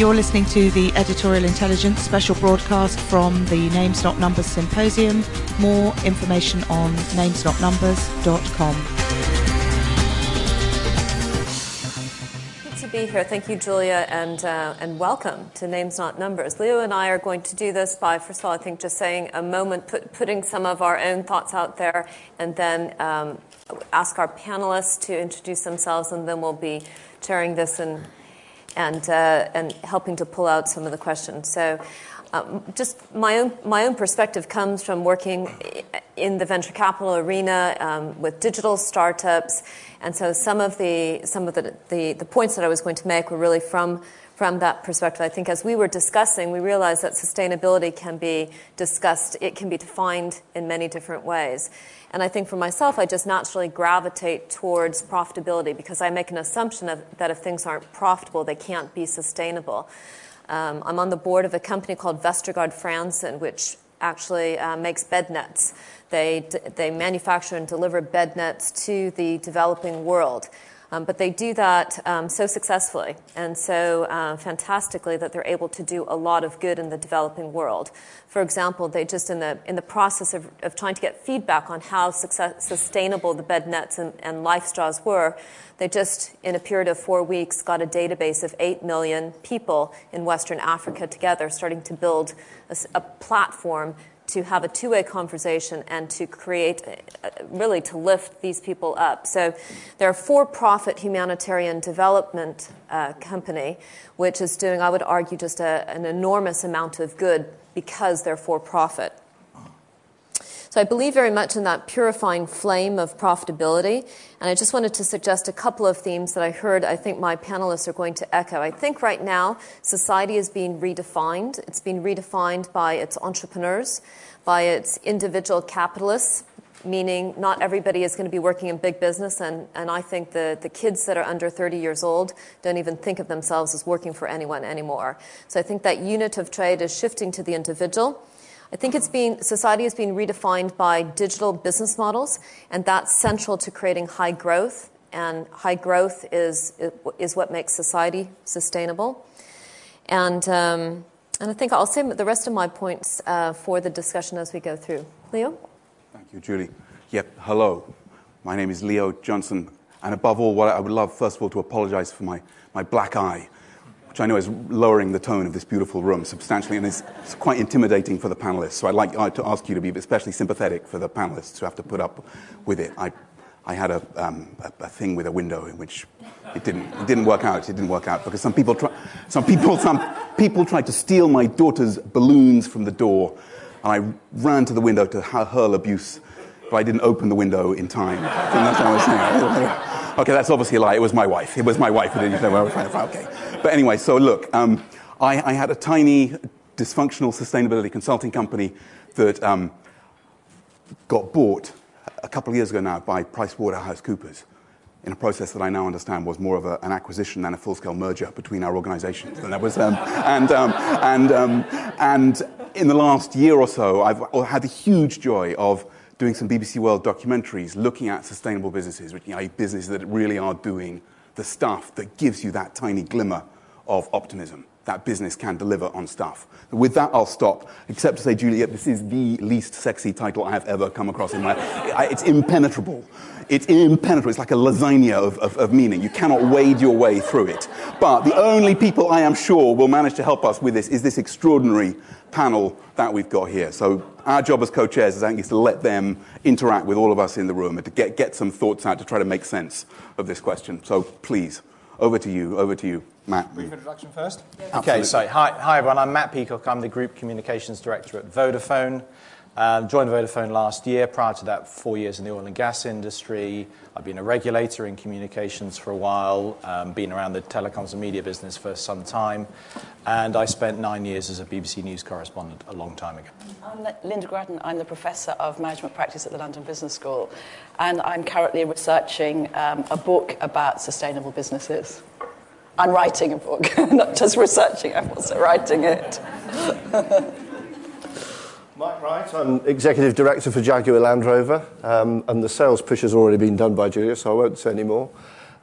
You're listening to the Editorial Intelligence special broadcast from the Names Not Numbers Symposium. More information on namesnotnumbers.com. Good to be here. Thank you, Julia, and, uh, and welcome to Names Not Numbers. Leo and I are going to do this by, first of all, I think just saying a moment, put, putting some of our own thoughts out there, and then um, ask our panelists to introduce themselves, and then we'll be sharing this and and, uh, and helping to pull out some of the questions. So, um, just my own, my own perspective comes from working in the venture capital arena um, with digital startups. And so, some of, the, some of the, the, the points that I was going to make were really from from that perspective. I think as we were discussing, we realized that sustainability can be discussed, it can be defined in many different ways. And I think for myself, I just naturally gravitate towards profitability because I make an assumption of, that if things aren't profitable, they can't be sustainable. Um, I'm on the board of a company called Vestergaard Frandsen, which actually uh, makes bed nets. They, they manufacture and deliver bed nets to the developing world. Um, but they do that um, so successfully and so uh, fantastically that they're able to do a lot of good in the developing world. For example, they just in the in the process of, of trying to get feedback on how success, sustainable the bed nets and, and life straws were, they just in a period of four weeks got a database of eight million people in Western Africa together, starting to build a, a platform to have a two-way conversation and to create uh, really to lift these people up. So they're a for-profit humanitarian development uh, company which is doing i would argue just a, an enormous amount of good because they're for-profit so I believe very much in that purifying flame of profitability. And I just wanted to suggest a couple of themes that I heard I think my panelists are going to echo. I think right now society is being redefined. It's being redefined by its entrepreneurs, by its individual capitalists, meaning not everybody is going to be working in big business. And, and I think the, the kids that are under 30 years old don't even think of themselves as working for anyone anymore. So I think that unit of trade is shifting to the individual. I think it's being, society is being redefined by digital business models, and that's central to creating high growth. And high growth is, is what makes society sustainable. And, um, and I think I'll say the rest of my points uh, for the discussion as we go through. Leo? Thank you, Julie. Yep, hello. My name is Leo Johnson. And above all, what I would love, first of all, to apologize for my, my black eye which I know is lowering the tone of this beautiful room substantially and is quite intimidating for the panelists. So I'd like to ask you to be especially sympathetic for the panelists who have to put up with it. I, I had a, um, a, a thing with a window in which it didn't, it didn't work out. It didn't work out because some people, try, some, people, some people tried to steal my daughter's balloons from the door, and I ran to the window to hurl abuse, but I didn't open the window in time. And that's what I was saying. Okay, that's obviously a lie. It was my wife. It was my wife who find. Okay. But anyway, so look, um, I, I, had a tiny dysfunctional sustainability consulting company that um, got bought a couple of years ago now by PricewaterhouseCoopers in a process that I now understand was more of a, an acquisition than a full-scale merger between our organizations. And that was, um, and, um, and, um, and in the last year or so, I've had the huge joy of doing some BBC World documentaries looking at sustainable businesses, which, you know, businesses that really are doing the stuff that gives you that tiny glimmer of optimism that business can deliver on stuff. With that, I'll stop, except to say, Juliet, this is the least sexy title I have ever come across in my life. It's impenetrable. It's impenetrable. It's like a lasagna of, of, of, meaning. You cannot wade your way through it. But the only people I am sure will manage to help us with this is this extraordinary panel that we've got here. So our job as co-chairs is, I think, is to let them interact with all of us in the room and to get, get some thoughts out to try to make sense of this question. So please, over to you, over to you, Matt. Brief introduction first. Okay, so hi, hi everyone. I'm Matt Peacock. I'm the Group Communications Director at Vodafone. Um, joined Vodafone last year. Prior to that, four years in the oil and gas industry. I've been a regulator in communications for a while, um, been around the telecoms and media business for some time, and I spent nine years as a BBC News correspondent a long time ago. I'm Lynda Gratton. I'm the Professor of Management Practice at the London Business School, and I'm currently researching um, a book about sustainable businesses. I'm writing a book, not just researching, I'm also writing it. Mike Wright, I'm Executive Director for Jaguar Land Rover, um, and the sales push has already been done by Julia, so I won't say any more.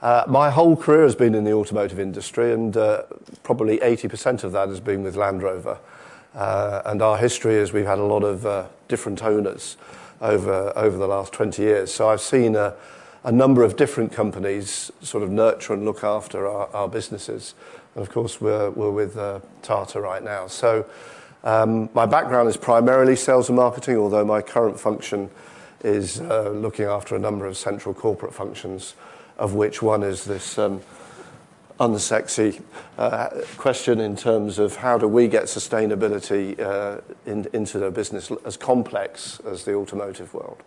Uh, my whole career has been in the automotive industry, and uh, probably 80% of that has been with Land Rover. Uh, and our history is we've had a lot of uh, different owners over, over the last 20 years. So I've seen a, a number of different companies sort of nurture and look after our, our businesses. And of course, we're, we're with uh, Tata right now. So my background is primarily sales and marketing, although my current function is uh, looking after a number of central corporate functions, of which one is this um, unsexy uh, question in terms of how do we get sustainability uh, into a business as complex as the automotive world.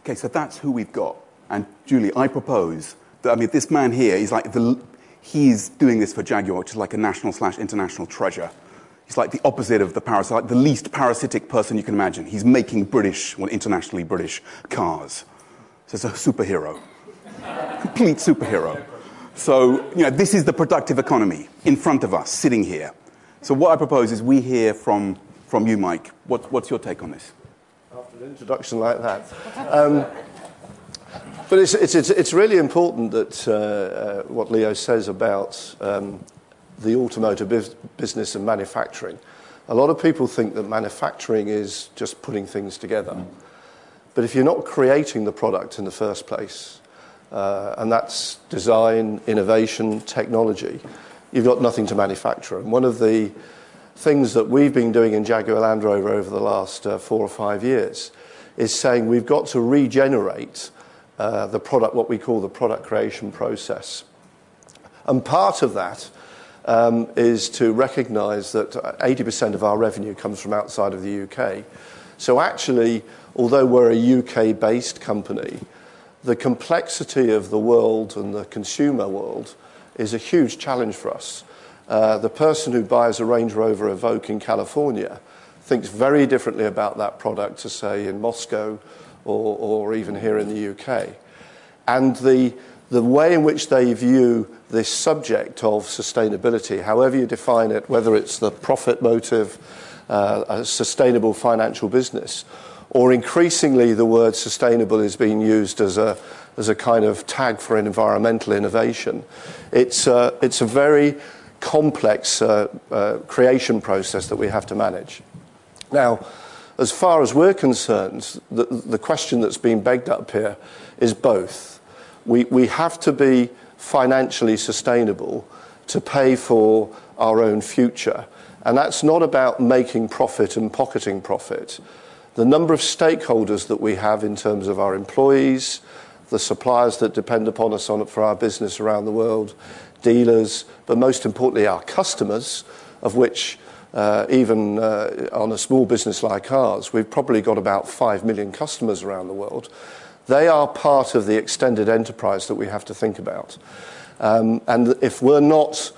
Okay, so that's who we've got. And Julie, I propose that, I mean, this man here the, he's doing this for Jaguar, which is like a national slash international treasure. He's like the opposite of the parasite, like the least parasitic person you can imagine. He's making British, well, internationally British cars. So it's a superhero. Complete superhero. So, you know, this is the productive economy in front of us, sitting here. So what I propose is we hear from, from you, Mike. What, what's your take on this? After an introduction like that. Um, but it's, it's, it's, it's, really important that uh, uh, what Leo says about um, the automotive business and manufacturing. A lot of people think that manufacturing is just putting things together. But if you're not creating the product in the first place, uh, and that's design, innovation, technology, you've got nothing to manufacture. And one of the things that we've been doing in Jaguar Land Rover over the last uh, four or five years is saying we've got to regenerate uh, the product, what we call the product creation process. And part of that is to recognize that 80% of our revenue comes from outside of the UK. Actually, although we're a UK based company, the complexity of the world and the consumer world is a huge challenge for us. Uh, the person who buys a Range Rover Evoque in California thinks very differently about that product to, say, in Moscow or even here in the UK. The, way in which they view this subject of sustainability, however you define it, whether it's the profit motive, uh, a sustainable financial business, or increasingly the word sustainable is being used as a, as a kind of tag for environmental innovation. It's, uh, it's a very complex uh, uh, creation process that we have to manage. Now, as far as we're concerned, the, the question that's being begged up here is both. We, we have to be financially sustainable to pay for our own future. And that's not about making profit and pocketing profit the number of stakeholders that we have in terms of our employees, the suppliers that depend upon us on, for our business around the world, dealers, but most importantly, our customers, of which uh, even uh, on a small business like ours, we've probably got about 5 million customers around the world. They are part of the extended enterprise that we have to think about. Um, and if we're not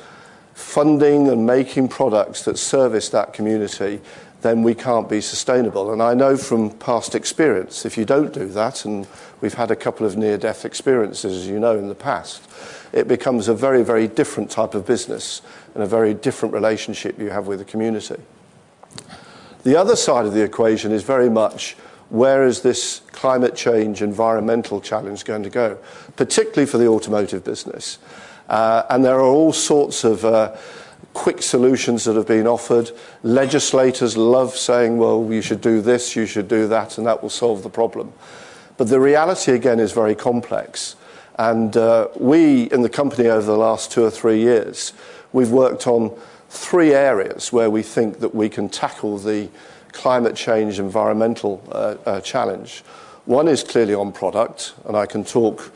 funding and making products that service that community, then we can't be sustainable. And I know from past experience, if you don't do that, and we've had a couple of near death experiences, as you know, in the past, it becomes a very, very different type of business and a very different relationship you have with the community. The other side of the equation is very much where is this climate change environmental challenge going to go, particularly for the automotive business. Uh, and there are all sorts of uh, quick solutions that have been offered. Legislators love saying, well, you should do this, you should do that, and that will solve the problem. But the reality, again, is very complex. And uh, we, in the company over the last two or three years, we've worked on three areas where we think that we can tackle the climate change environmental uh, uh, challenge. One is clearly on product, and I can talk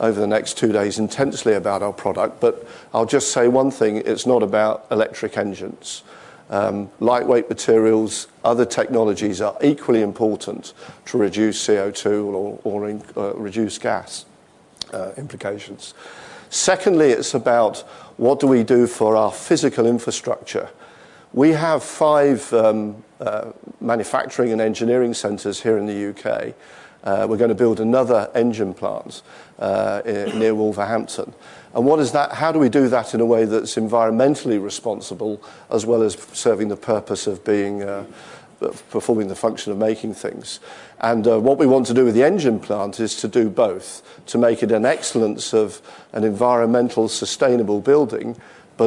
over the next two days intensely about our product, but I'll just say one thing it's not about electric engines. Um, lightweight materials, other technologies are equally important to reduce CO2 or, or in, uh, reduce gas uh, implications. Secondly, it's about what do we do for our physical infrastructure. We have five um, uh, manufacturing and engineering centres here in the UK. Uh, we're going to build another engine plant uh, near Wolverhampton. And what is that? How do we do that in a way that's environmentally responsible as well as serving the purpose of being performing the function of making things. And what we want to do with the engine plant is to do both, to make it an excellence of an environmental, sustainable building,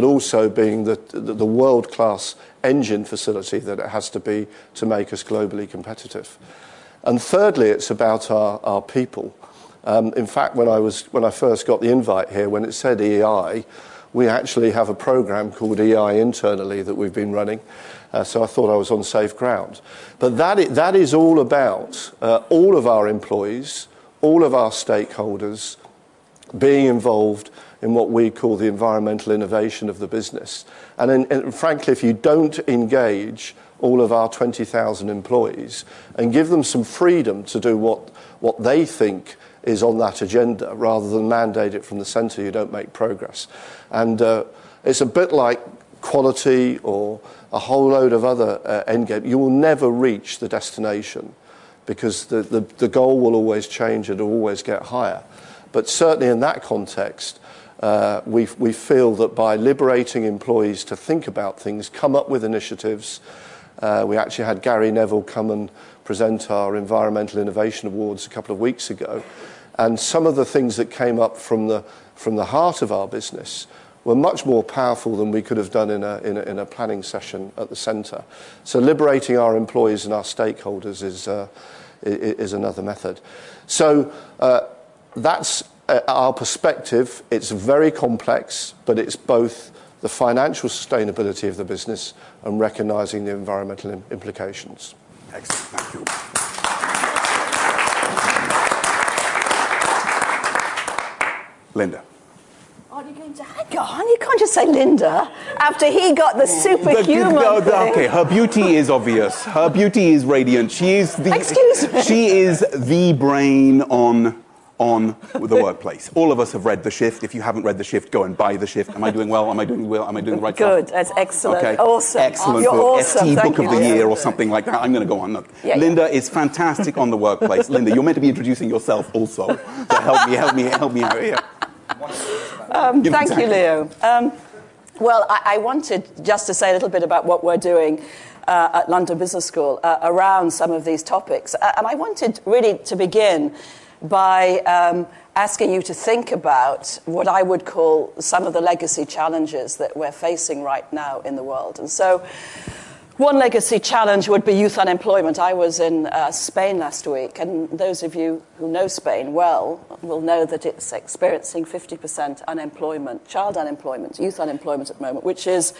also being the, the, the world class engine facility that it has to be to make us globally competitive. And thirdly, it's about our, our people. Um, in fact, when I, was, when I first got the invite here, when it said EI, we actually have a program called EI internally that we've been running. Uh, so I thought I was on safe ground. But that is, that is all about uh, all of our employees, all of our stakeholders being involved in what we call the environmental innovation of the business. And, in, and frankly, if you don't engage all of our 20,000 employees and give them some freedom to do what, what they think is on that agenda rather than mandate it from the centre, you don't make progress. And uh, it's a bit like quality or a whole load of other uh. You will never reach the destination because the, the, the goal will always change, and always get higher. But certainly in that context, uh, we, we feel that by liberating employees to think about things, come up with initiatives, uh, we actually had Gary Neville come and present our Environmental Innovation Awards a couple of weeks ago. And some of the things that came up from the, from the heart of our business were much more powerful than we could have done in a, in a, in a planning session at the centre. So liberating our employees and our stakeholders is, uh, is another method. So uh, that's our perspective. It's very complex, but it's both the financial sustainability of the business and recognising the environmental implications. Excellent. Thank you. Lynda. Oh, Are you going to hang on? You can't just say Lynda after he got the superhuman. The, the, okay, her beauty is obvious. Her beauty is radiant. She is the. Excuse me. She is the brain on on the workplace. All of us have read The Shift. If you haven't read The Shift, go and buy The Shift. Am I doing well? Am I doing well? Am I doing the right thing? Good. stuff? That's excellent. Okay. Awesome. Excellent You're book. awesome. ST Thank Book of the Year or something like that. I'm going to go on. Look, yeah, Lynda yeah. is fantastic on the workplace. Lynda, you're meant to be introducing yourself also. So help me, help me, help me out here. Um, thank you, Leo. Um, well, I, I, wanted just to say a little bit about what we're doing uh, at London Business School uh, around some of these topics. Uh, and I wanted really to begin by um, asking you to think about what I would call some of the legacy challenges that we're facing right now in the world. And so, one legacy challenge would be youth unemployment. I was in uh, Spain last week, and those of you who know Spain well will know that it's experiencing 50% unemployment, child unemployment, youth unemployment at the moment, which is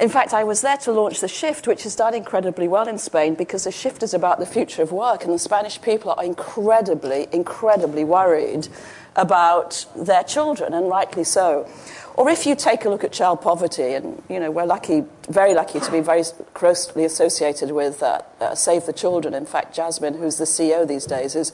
in fact, I was there to launch the shift, which has done incredibly well in Spain because the shift is about the future of work, and the Spanish people are incredibly, incredibly worried about their children, and rightly so. Or if you take a look at child poverty, and you know we're lucky, very lucky to be very closely associated with uh, uh, Save the Children. In fact, Jasmine, who's the CEO these days, is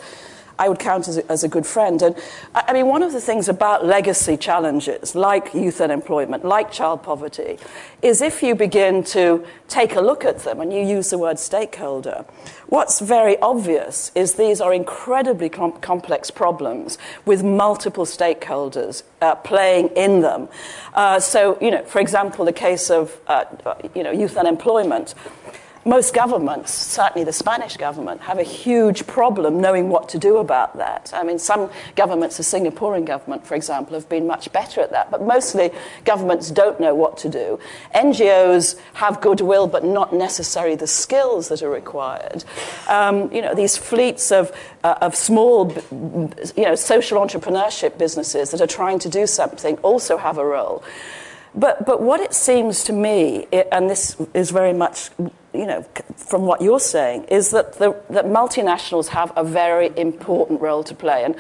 I would count as a, as a good friend. And I mean, one of the things about legacy challenges, like youth unemployment, like child poverty, is if you begin to take a look at them and you use the word stakeholder, what's very obvious is these are incredibly com- complex problems with multiple stakeholders uh, playing in them. Uh, so, you know, for example, the case of uh, you know, youth unemployment most governments, certainly the Spanish government, have a huge problem knowing what to do about that. I mean, some governments, the Singaporean government, for example, have been much better at that, but mostly governments don't know what to do. NGOs have goodwill, but not necessarily the skills that are required. Um, you know, these fleets of, uh, of small, you know, social entrepreneurship businesses that are trying to do something also have a role. But, but what it seems to me, and this is very much, you know, from what you're saying, is that, the, that multinationals have a very important role to play. And,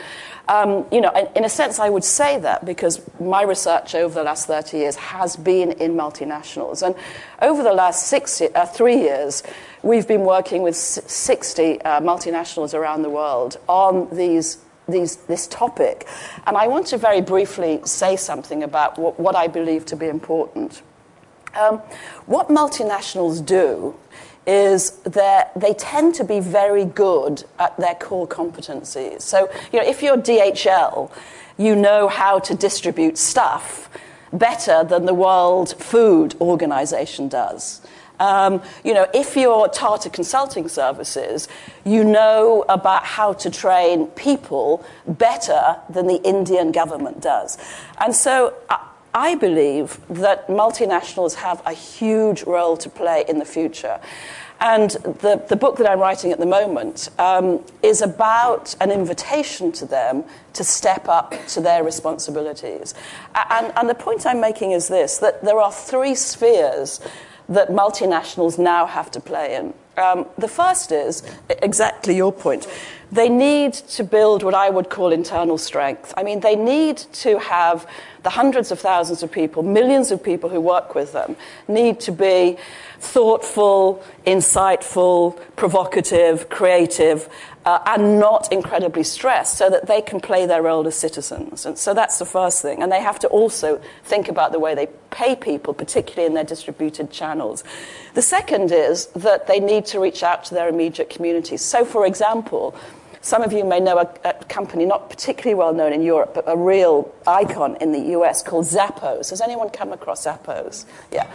um, you know, in a sense, I would say that because my research over the last 30 years has been in multinationals. And over the last six, uh, three years, we've been working with 60 uh, multinationals around the world on these these, this topic. And I want to very briefly say something about what, what I believe to be important. Um, what multinationals do is that they tend to be very good at their core competencies. So, you know, if you're DHL, you know how to distribute stuff better than the World Food Organization does. Um, you know, if you're Tata Consulting Services, you know about how to train people better than the Indian government does. And so I believe that multinationals have a huge role to play in the future. And the, the book that I'm writing at the moment um, is about an invitation to them to step up to their responsibilities. And, and the point I'm making is this that there are three spheres that multinationals now have to play in. Um, the first is exactly your point. They need to build what I would call internal strength. I mean, they need to have the hundreds of thousands of people, millions of people who work with them, need to be thoughtful, insightful, provocative, creative, uh, and not incredibly stressed so that they can play their role as citizens. And so that's the first thing. And they have to also think about the way they pay people, particularly in their distributed channels. The second is that they need to reach out to their immediate communities. So, for example, some of you may know a, a, company not particularly well known in Europe, but a real icon in the US called Zappos. Has anyone come across Zappos? Yeah.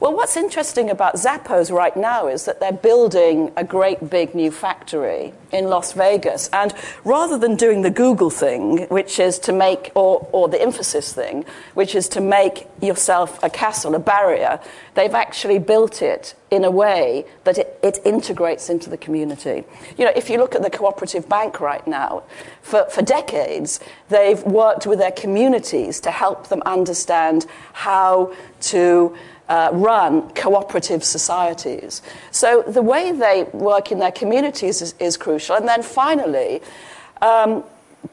Well, what's interesting about Zappos right now is that they're building a great big new factory in Las Vegas. And rather than doing the Google thing, which is to make, or, or the Infosys thing, which is to make yourself a castle, a barrier, they've actually built it in a way that it, it integrates into the community. You know, if you look at the cooperative bank right now, for, for decades, they've worked with their communities to help them understand how to uh, run cooperative societies. So the way they work in their communities is, is crucial. And then finally, um,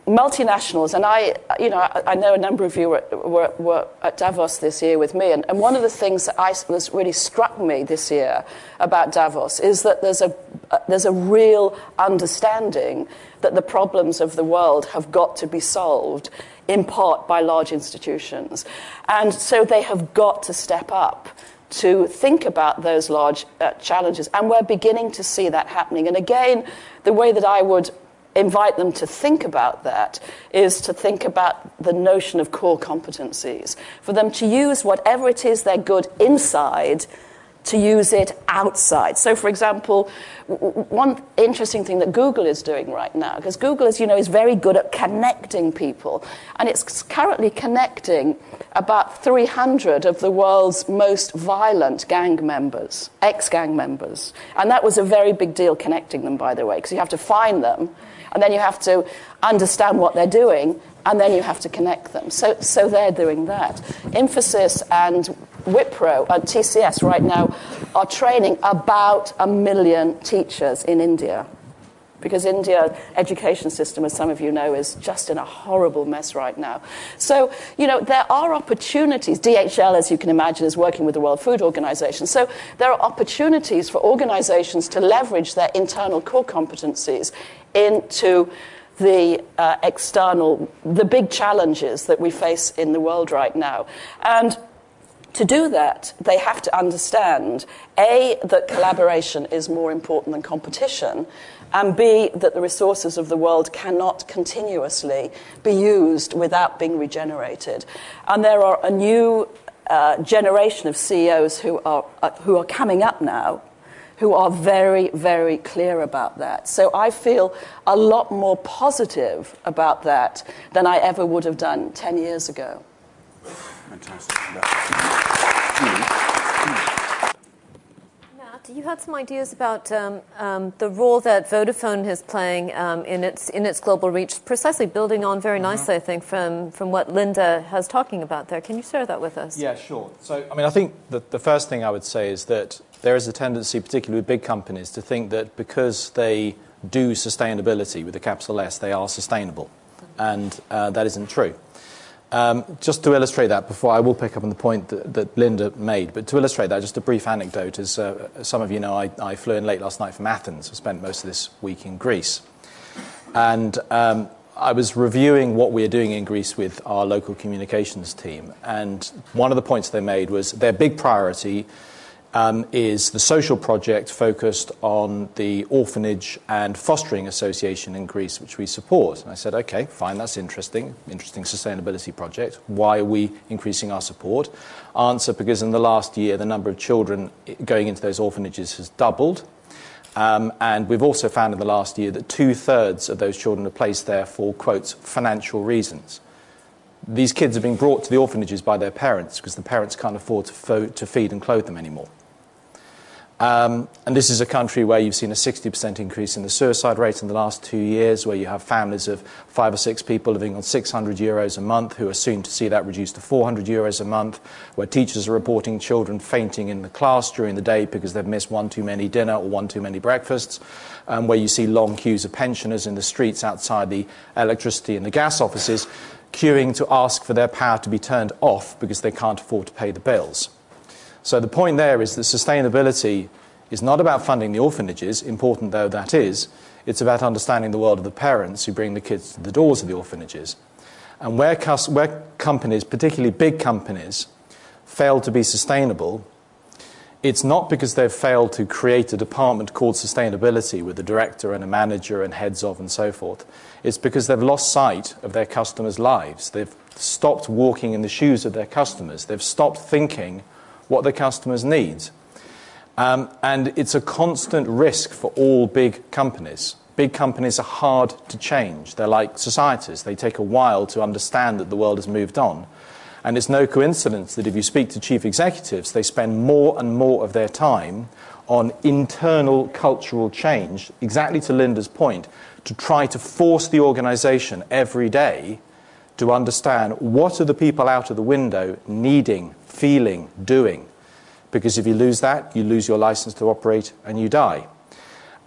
multinationals, and I, you know, I, know a number of you were, were, were, at Davos this year with me, and, and one of the things that I, was really struck me this year about Davos is that there's a, uh, there's a real understanding that the problems of the world have got to be solved in part by large institutions. And so they have got to step up to think about those large uh, challenges. And we're beginning to see that happening. And again, the way that I would invite them to think about that is to think about the notion of core competencies, for them to use whatever it is they're good inside to use it outside. So, for example, one interesting thing that Google is doing right now, because Google, as you know, is very good at connecting people, and it's currently connecting about 300 of the world's most violent gang members, ex gang members. And that was a very big deal connecting them, by the way, because you have to find them, and then you have to understand what they're doing, and then you have to connect them. So, so they're doing that. Infosys and Wipro and TCS right now are training about a million teachers in India. Because India education system, as some of you know, is just in a horrible mess right now. So, you know, there are opportunities. DHL, as you can imagine, is working with the World Food Organization. So there are opportunities for organizations to leverage their internal core competencies into the uh, external, the big challenges that we face in the world right now. And to do that, they have to understand A, that collaboration is more important than competition, and B, that the resources of the world cannot continuously be used without being regenerated. And there are a new uh, generation of CEOs who are, uh, who are coming up now who are very, very clear about that. So I feel a lot more positive about that than I ever would have done 10 years ago. Fantastic. You had some ideas about um, um, the role that Vodafone is playing um, in its in its global reach, precisely building on very uh-huh. nicely, I think, from from what Lynda has talking about there. Can you share that with us? Yeah, sure. So, I mean, I think the, the first thing I would say is that there is a tendency, particularly with big companies, to think that because they do sustainability with a capital S, they are sustainable. And uh, that isn't true. Um, just to illustrate that, before I will pick up on the point that, Lynda made, but to illustrate that, just a brief anecdote. As uh, some of you know, I, flew in late last night from Athens. I spent most of this week in Greece. And um, I was reviewing what we are doing in Greece with our local communications team. And one of the points they made was their big priority is the social project focused on the Orphanage and Fostering Association in Greece, which we support. And I said, okay, fine, that's interesting, interesting sustainability project. Why are we increasing our support? Answer because in the last year, the number of children going into those orphanages has doubled. Um, and we've also found in the last year that two thirds of those children are placed there for, quotes, financial reasons. These kids are being brought to the orphanages by their parents because the parents can't afford to, fo- to feed and clothe them anymore. Um, and this is a country where you've seen a 60% increase in the suicide rate in the last two years, where you have families of five or six people living on 600 euros a month, who are soon to see that reduced to 400 euros a month, where teachers are reporting children fainting in the class during the day because they've missed one too many dinner or one too many breakfasts, um, where you see long queues of pensioners in the streets outside the electricity and the gas offices queuing to ask for their power to be turned off because they can't afford to pay the bills. So the point there is that sustainability is not about funding the orphanages, important though that is. It's about understanding the world of the parents who bring the kids to the doors of the orphanages. And where, where companies, particularly big companies, fail to be sustainable, it's not because they've failed to create a department called sustainability with a director and a manager and heads of and so forth. It's because they've lost sight of their customers' lives. They've stopped walking in the shoes of their customers. They've stopped thinking what the customers need. Um, and it's a constant risk for all big companies. Big companies are hard to change. They're like societies, they take a while to understand that the world has moved on. And it's no coincidence that if you speak to chief executives, they spend more and more of their time on internal cultural change, exactly to Lynda's point, to try to force the organization every day to understand what are the people out of the window needing, feeling, doing. Because if you lose that, you lose your license to operate and you die.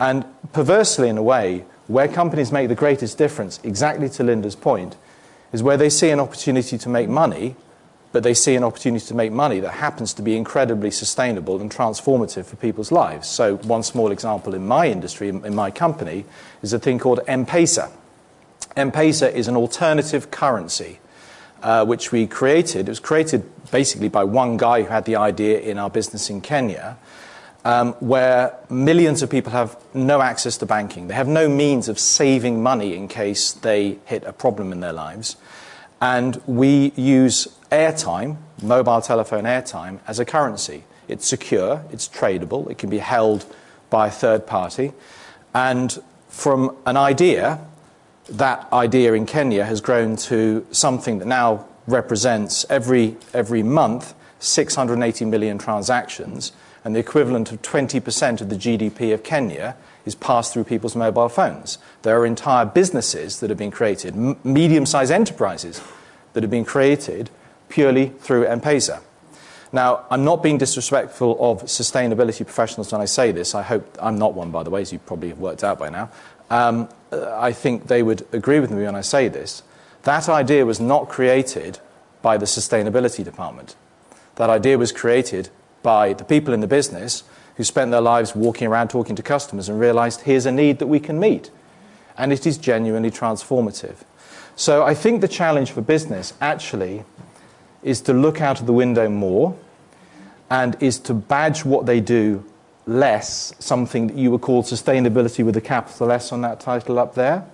And perversely, in a way, where companies make the greatest difference, exactly to Lynda's point, is where they see an opportunity to make money, but they see an opportunity to make money that happens to be incredibly sustainable and transformative for people's lives. So, one small example in my industry, in my company, is a thing called M Pesa. M Pesa is an alternative currency uh, which we created. It was created basically by one guy who had the idea in our business in Kenya, um, where millions of people have no access to banking. They have no means of saving money in case they hit a problem in their lives. And we use airtime, mobile telephone airtime, as a currency. It's secure, it's tradable, it can be held by a third party. And from an idea, that idea in Kenya has grown to something that now represents every, every month 680 million transactions, and the equivalent of 20% of the GDP of Kenya is passed through people's mobile phones. There are entire businesses that have been created, m- medium sized enterprises that have been created purely through M Pesa. Now, I'm not being disrespectful of sustainability professionals when I say this. I hope I'm not one, by the way, as you probably have worked out by now. Um, I think they would agree with me when I say this. That idea was not created by the sustainability department. That idea was created by the people in the business who spent their lives walking around talking to customers and realized here's a need that we can meet. And it is genuinely transformative. So I think the challenge for business actually is to look out of the window more and is to badge what they do less something that you would call sustainability with a capital S on that title up there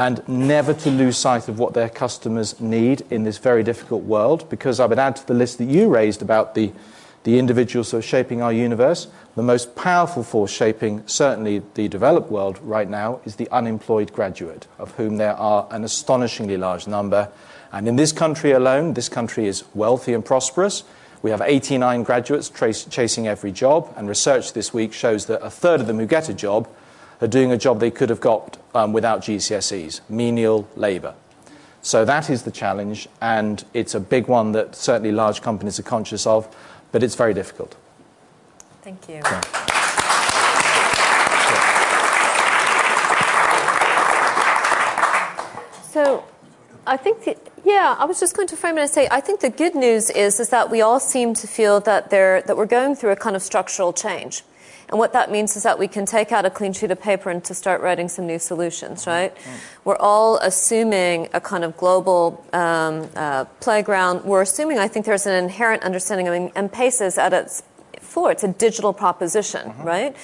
and never to lose sight of what their customers need in this very difficult world. Because I would add to the list that you raised about the, the individuals who are shaping our universe, the most powerful force shaping certainly the developed world right now is the unemployed graduate, of whom there are an astonishingly large number. And in this country alone, this country is wealthy and prosperous. We have 89 graduates trace, chasing every job, and research this week shows that a third of them who get a job are doing a job they could have got um, without GCSEs, menial labour. So that is the challenge, and it's a big one that certainly large companies are conscious of, but it's very difficult. Thank you. Yeah. So, I think, the, yeah, I was just going to frame it and say, I think the good news is, is that we all seem to feel that, there, that we're going through a kind of structural change. And what that means is that we can take out a clean sheet of paper and to start writing some new solutions, right? Mm-hmm. We're all assuming a kind of global um, uh, playground. We're assuming, I think, there's an inherent understanding. I mean, M-Pesa is at its before. It's a digital proposition, mm-hmm. right?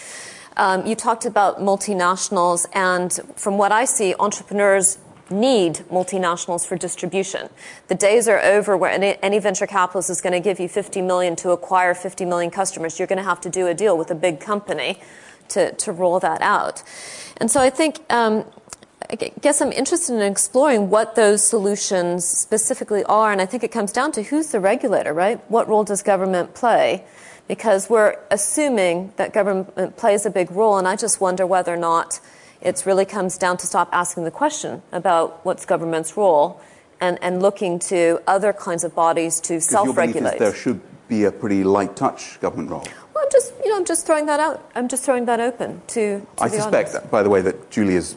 Um, you talked about multinationals, and from what I see, entrepreneurs need multinationals for distribution. The days are over where any, any venture capitalist is going to give you 50 million to acquire 50 million customers. You're going to have to do a deal with a big company to, to roll that out. And so I think, um, I guess I'm interested in exploring what those solutions specifically are. And I think it comes down to who's the regulator, right? What role does government play? Because we're assuming that government plays a big role, and I just wonder whether or not it really comes down to stop asking the question about what's government's role and, and looking to other kinds of bodies to self-regulate. There should be a pretty light touch government role. Well, I'm just, you know, I'm just throwing that out. I'm just throwing that open to. to I suspect, that, by the way, that Julia's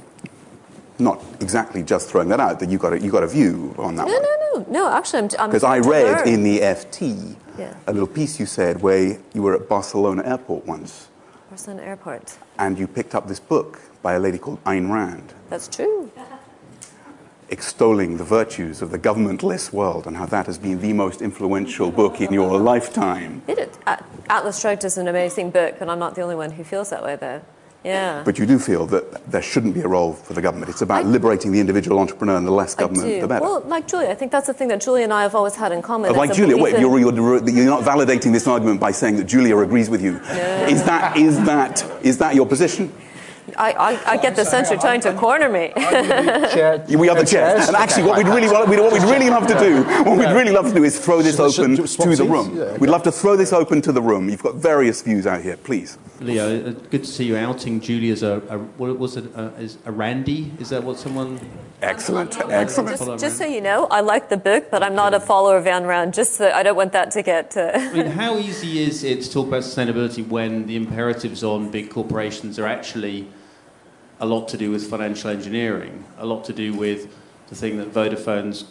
not exactly just throwing that out. That you got a, you got a view on that. No, one. no, no, no. Actually, I'm because I read in the FT yeah. a little piece you said where you were at Barcelona Airport once. Barcelona Airport. And you picked up this book by a lady called Ayn Rand. That's true. Extolling the virtues of the governmentless world and how that has been the most influential book in your lifetime. It, Atlas Shrugged is an amazing book, but I'm not the only one who feels that way, though. Yeah. But you do feel that there shouldn't be a role for the government. It's about I, liberating the individual entrepreneur, and the less government, the better. Well, like Julia, I think that's the thing that Julia and I have always had in common. Like Julia, wait, you're, you're, you're, not validating this argument by saying that Julia agrees with you. No. Is that is that is that your position? I, I, I get the sense you're trying to corner me. we have the chairs. And actually, what we'd really what we'd really love to do, what we'd really love to do is throw this open to the room. We'd love to throw this open to the room. You've got various views out here, please. Leo, uh, good to see you outing Julie as a, a what was it? A, is a Randy? Is that what someone? Excellent, excellent. Just, just, so you know, I like the book, but I'm not a follower of Ayn Rand. Just so I don't want that to get. Uh... I mean, how easy is it to talk about sustainability when the imperatives on big corporations are actually a lot to do with financial engineering, a lot to do with the thing that Vodafone's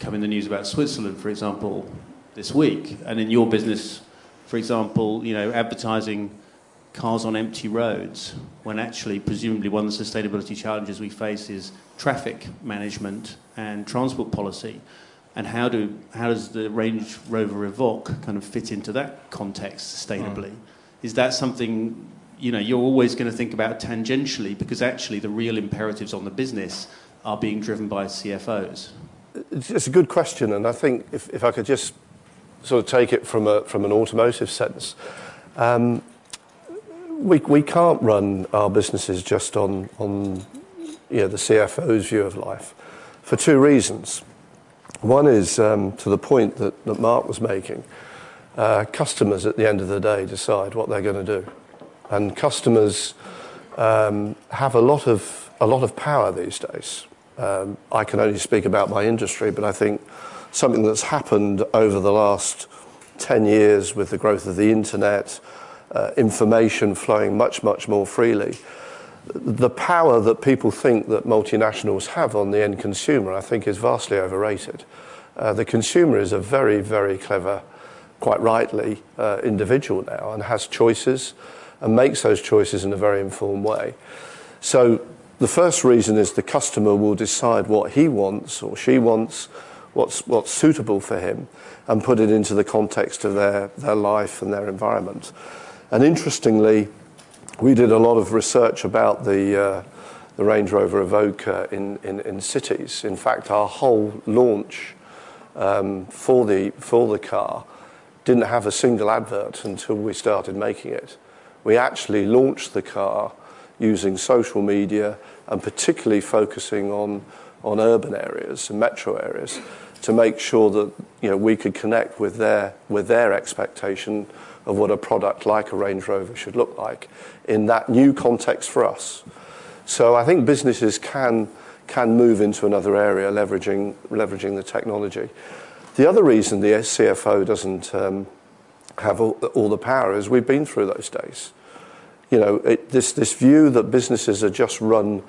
come in the news about Switzerland, for example, this week. And in your business, for example, you know, advertising cars on empty roads, when actually, presumably, one of the sustainability challenges we face is traffic management and transport policy. And how, do, how does the Range Rover Evoque kind of fit into that context sustainably? Mm. Is that something you know, you're always going to think about tangentially because actually the real imperatives on the business are being driven by CFOs? It's a good question, and I think if, if I could just sort of take it from, a, from an automotive sense, um, we, we can't run our businesses just on, on you know, the CFO's view of life for two reasons. One is um, to the point that, that Mark was making. Uh, customers at the end of the day decide what they're going to do and customers um, have a lot of a lot of power these days. Um, I can only speak about my industry, but I think something that's happened over the last 10 years with the growth of the internet, uh, information flowing much, much more freely. The power that people think that multinationals have on the end consumer, I think, is vastly overrated. Uh, the consumer is a very, very clever, quite rightly, uh, individual now and has choices and makes those choices in a very informed way. So the first reason is the customer will decide what he wants or she wants, what's, what's suitable for him, and put it into the context of their, their life and their environment. And interestingly, we did a lot of research about the, uh, the Range Rover Evoque uh, in, in, in, cities. In fact, our whole launch um, for, the, for the car didn't have a single advert until we started making it we actually launched the car using social media and particularly focusing on, urban areas and metro areas to make sure that you know, we could connect with their, expectation of what a product like a Range Rover should look like in that new context for us. So I think businesses can, move into another area leveraging, leveraging the technology. The other reason the CFO doesn't um, have all, all the power as we've been through those days. You know, it, this, this view that businesses are just run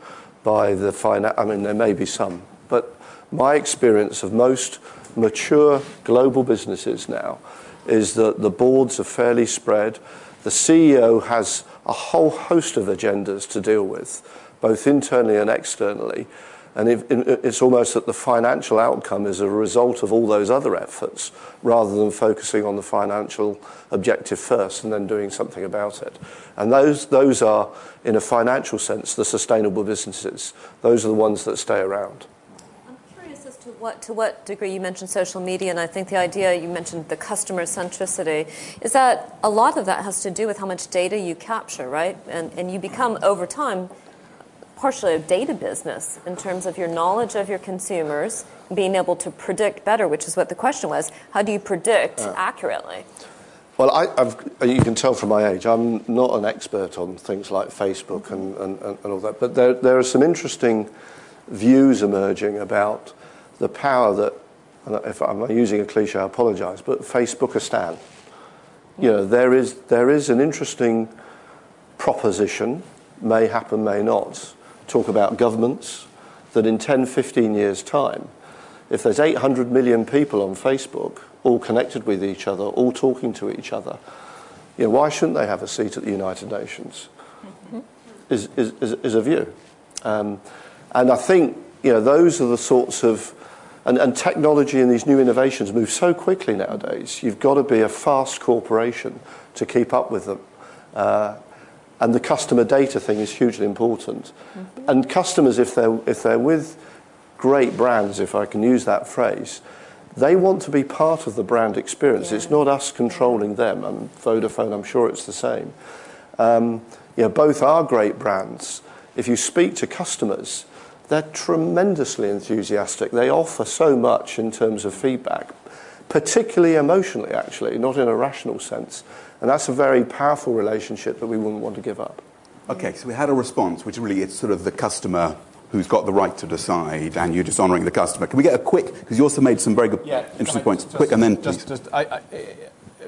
by the finance, I mean, there may be some, but my experience of most mature global businesses now is that the boards are fairly spread. The CEO has a whole host of agendas to deal with, both internally and externally. And it's almost that the financial outcome is a result of all those other efforts rather than focusing on the financial objective first and then doing something about it. And those, those are, in a financial sense, the sustainable businesses. Those are the ones that stay around. I'm curious as to what, to what degree you mentioned social media, and I think the idea you mentioned the customer centricity is that a lot of that has to do with how much data you capture, right? And, and you become, over time, partially a data business in terms of your knowledge of your consumers, being able to predict better, which is what the question was. How do you predict uh, accurately? Well, I, you can tell from my age, I'm not an expert on things like Facebook and, and, and all that, but there, there are some interesting views emerging about the power that, if I'm using a cliche, I apologise, but Facebookistan. You know, there is, there is an interesting proposition, may happen, may not, talk about governments, that in 10, 15 years' time, if there's 800 million people on Facebook, all connected with each other, all talking to each other, you know, why shouldn't they have a seat at the United Nations? Mm-hmm. Is, is, is, is, a view. Um, and I think, you know, those are the sorts of, and, and technology and these new innovations move so quickly nowadays, you've got to be a fast corporation to keep up with them. Uh, and the customer data thing is hugely important. Mm-hmm. And customers, if they're, if they're with great brands, if I can use that phrase, they want to be part of the brand experience. Yeah. It's not us controlling them. And Vodafone, I'm sure it's the same. Um, you know, both are great brands. If you speak to customers, they're tremendously enthusiastic. They offer so much in terms of feedback, particularly emotionally, actually, not in a rational sense. And that's a very powerful relationship that we wouldn't want to give up. Okay, so we had a response, which really it's sort of the customer who's got the right to decide, and you're just honouring the customer. Can we get a quick? Because you also made some very good, yeah, interesting points. Just, quick, and then just, just I, I,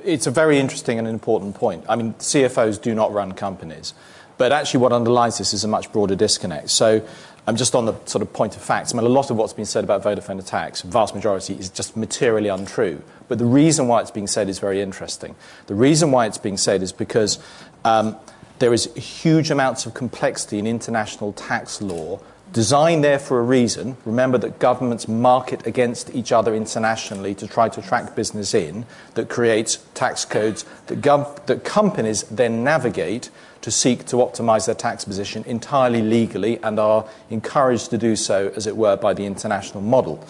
it's a very interesting and important point. I mean, CFOs do not run companies, but actually, what underlies this is a much broader disconnect. So. I'm just on the sort of point of facts. I mean, a lot of what's been said about Vodafone attacks, vast majority, is just materially untrue. But the reason why it's being said is very interesting. The reason why it's being said is because um, there is huge amounts of complexity in international tax law designed there for a reason. Remember that governments market against each other internationally to try to attract business in, that creates tax codes that, gov- that companies then navigate to seek to optimize their tax position entirely legally and are encouraged to do so, as it were, by the international model.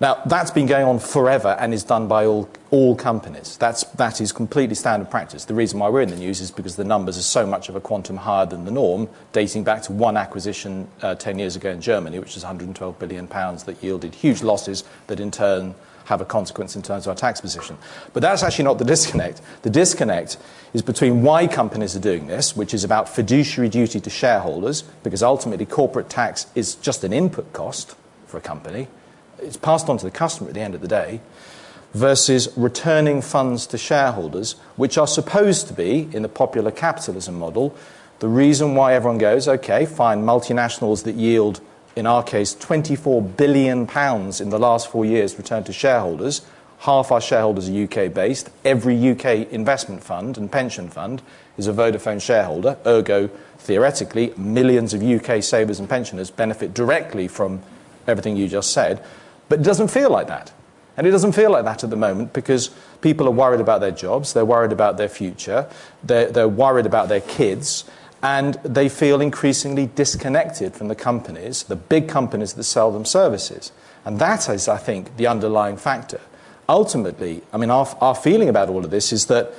Now, that's been going on forever and is done by all, all companies. That's, that is completely standard practice. The reason why we're in the news is because the numbers are so much of a quantum higher than the norm, dating back to one acquisition uh, 10 years ago in Germany, which was 112 billion pounds, that yielded huge losses that in turn have a consequence in terms of our tax position. But that's actually not the disconnect. The disconnect is between why companies are doing this, which is about fiduciary duty to shareholders, because ultimately corporate tax is just an input cost for a company it's passed on to the customer at the end of the day, versus returning funds to shareholders, which are supposed to be, in the popular capitalism model, the reason why everyone goes, okay, fine, multinationals that yield, in our case, 24 billion pounds in the last four years returned to shareholders. Half our shareholders are UK based. Every UK investment fund and pension fund is a Vodafone shareholder. Ergo, theoretically, millions of UK savers and pensioners benefit directly from everything you just said. But it doesn't feel like that. And it doesn't feel like that at the moment because people are worried about their jobs, they're worried about their future, they're, they're worried about their kids, and they feel increasingly disconnected from the companies, the big companies that sell them services. And that is, I think, the underlying factor. Ultimately, I mean, our, our feeling about all of this is that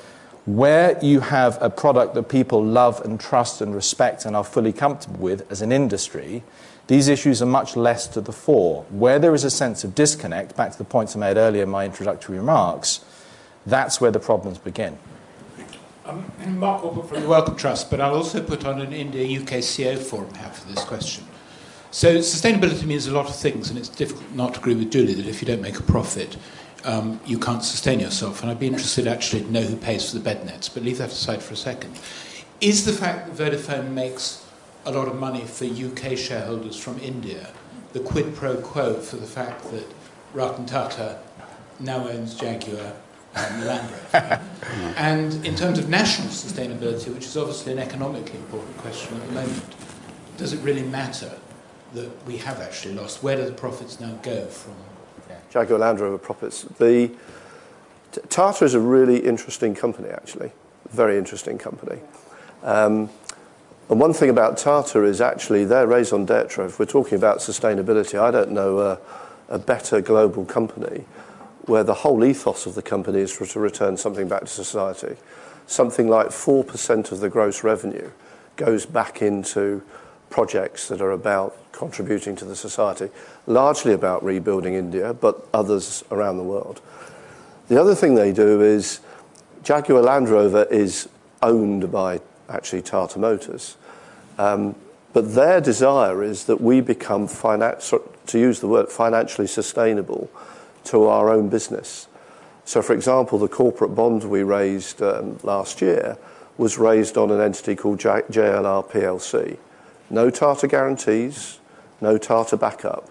where you have a product that people love and trust and respect and are fully comfortable with as an industry, these issues are much less to the fore. Where there is a sense of disconnect, back to the points I made earlier in my introductory remarks, that's where the problems begin. Um, Mark Walport from the Wellcome Trust, but I'll also put on an India UK CEO forum for this question. So, sustainability means a lot of things, and it's difficult not to agree with Julie that if you don't make a profit, um, you can't sustain yourself. And I'd be interested actually to know who pays for the bed nets, but leave that aside for a second. Is the fact that Vodafone makes a lot of money for UK shareholders from India, the quid pro quo for the fact that Ratan Tata now owns Jaguar and Land Rover. and in terms of national sustainability, which is obviously an economically important question at the moment, does it really matter that we have actually lost? Where do the profits now go from? Jaguar Land Rover profits. The Tata is a really interesting company, actually. Very interesting company. Um, and one thing about Tata is actually their raison d'etre. If we're talking about sustainability, I don't know a, better global company where the whole ethos of the company is to return something back to society. Something like 4% of the gross revenue goes back into projects that are about contributing to the society, largely about rebuilding India, but others around the world. The other thing they do is Jaguar Land Rover is owned by actually Tata Motors. Um, but their desire is that we become, to use the word, financially sustainable to our own business. So, for example, the corporate bond we raised um, last year was raised on an entity called JLR PLC. No Tata guarantees, no Tata backup.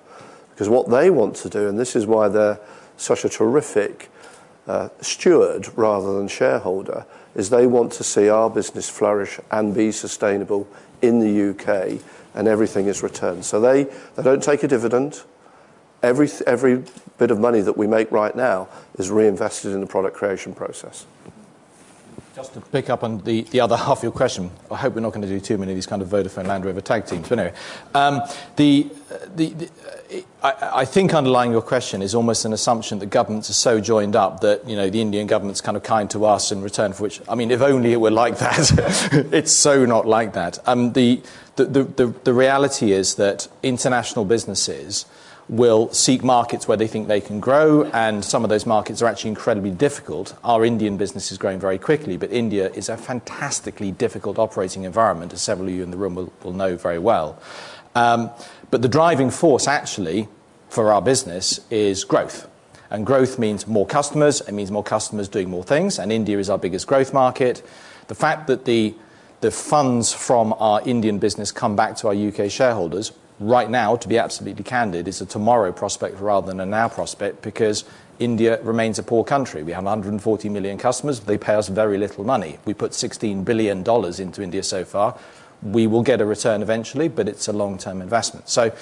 Because what they want to do, and this is why they're such a terrific Uh, steward rather than shareholder, is they want to see our business flourish and be sustainable in the UK, and everything is returned. So they, don't take a dividend. Every bit of money that we make right now is reinvested in the product creation process. Just to pick up on the, the other half of your question, I hope we're not going to do too many of these kind of Vodafone Land Rover tag teams. But anyway, um, the, the, the I, I, think underlying your question is almost an assumption that governments are so joined up that you know the Indian government's kind of kind to us in return for which I mean, if only it were like that. it's so not like that. Um, the, the, the, the reality is that international businesses will seek markets where they think they can grow, and some of those markets are actually incredibly difficult. Our Indian business is growing very quickly, but India is a fantastically difficult operating environment, as several of you in the room will, will know very well. Um, but the driving force, actually, for our business is growth. And growth means more customers, it means more customers doing more things, and India is our biggest growth market. The fact that the the funds from our Indian business come back to our UK shareholders right now, to be absolutely candid, is a tomorrow prospect rather than a now prospect because India remains a poor country. We have 140 million customers. They pay us very little money. We put $16 billion into India so far. We will get a return eventually, but it's a long term investment. So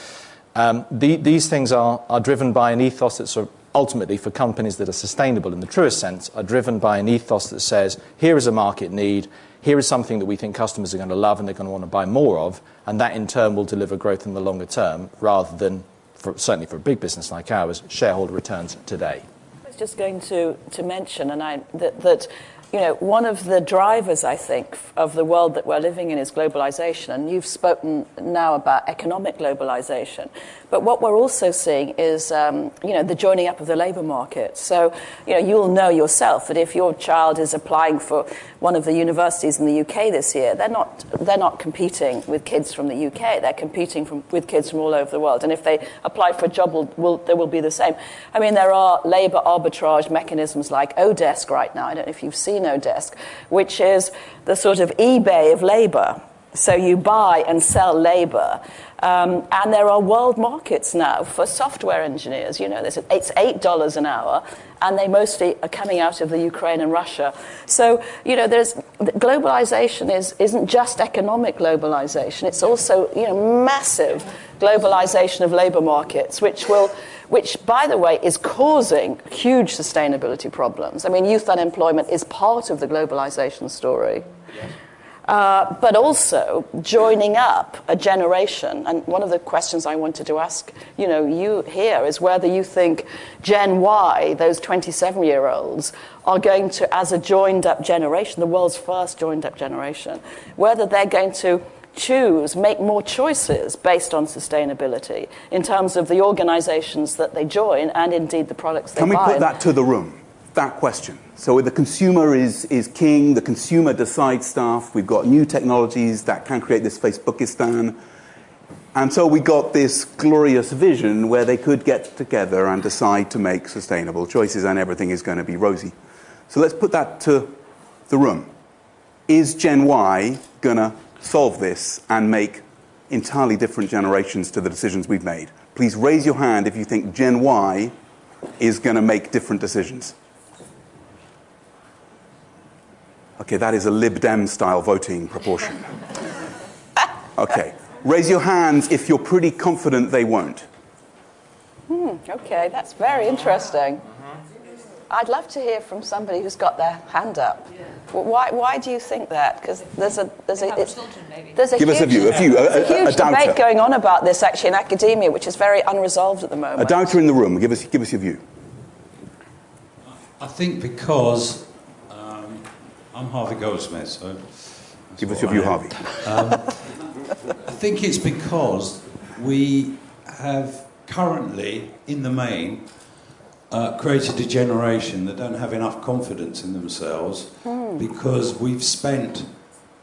um, the, these things are, are driven by an ethos that's sort of ultimately for companies that are sustainable in the truest sense, are driven by an ethos that says, here is a market need, here is something that we think customers are going to love and they're going to want to buy more of, and that in turn will deliver growth in the longer term rather than, for, certainly for a big business like ours, shareholder returns today. I was just going to, to mention and I, that, that you know, one of the drivers, I think, of the world that we're living in is globalization. And you've spoken now about economic globalization. But what we're also seeing is, um, you know, the joining up of the labour market. So, you know, you'll know yourself that if your child is applying for one of the universities in the UK this year, they're not, they're not competing with kids from the UK. They're competing from, with kids from all over the world. And if they apply for a job, will, will, they will be the same. I mean, there are labour arbitrage mechanisms like Odesk right now. I don't know if you've seen Odesk, which is the sort of eBay of labour. So you buy and sell labour. Um, and there are world markets now for software engineers. You know, it's $8 an hour, and they mostly are coming out of the Ukraine and Russia. So, you know, there's, globalization is, isn't just economic globalization, it's also, you know, massive globalization of labor markets, which will which, by the way, is causing huge sustainability problems. I mean, youth unemployment is part of the globalization story. Yes. Uh, but also joining up a generation. And one of the questions I wanted to ask, you know, you here is whether you think Gen Y, those 27-year-olds, are going to, as a joined-up generation, the world's first joined-up generation, whether they're going to choose, make more choices based on sustainability in terms of the organizations that they join and indeed the products they buy. Can we put that to the room, that question? So the consumer is, is king, the consumer decides stuff, we've got new technologies that can create this Facebookistan. And so we got this glorious vision where they could get together and decide to make sustainable choices and everything is going to be rosy. So let's put that to the room. Is Gen Y going to solve this and make entirely different generations to the decisions we've made? Please raise your hand if you think Gen Y is going to make different decisions. Okay, that is a Lib Dem style voting proportion. Okay, Raise your hands if you're pretty confident they won't. Hmm, okay, that's very interesting. I'd love to hear from somebody who's got their hand up. Why, why do you think that? Because there's a there's a there's a Give huge, us a view, a view, a, a, a huge a doubter. debate going on about this actually in academia, which is very unresolved at the moment. A doubter in the room. Give us, give us your view. I think because um, I'm Harvey Goldsmith, so Give us your view, Harvey. Um, I think it's because we have currently, in the main, uh, created a generation that don't have enough confidence in themselves because we've spent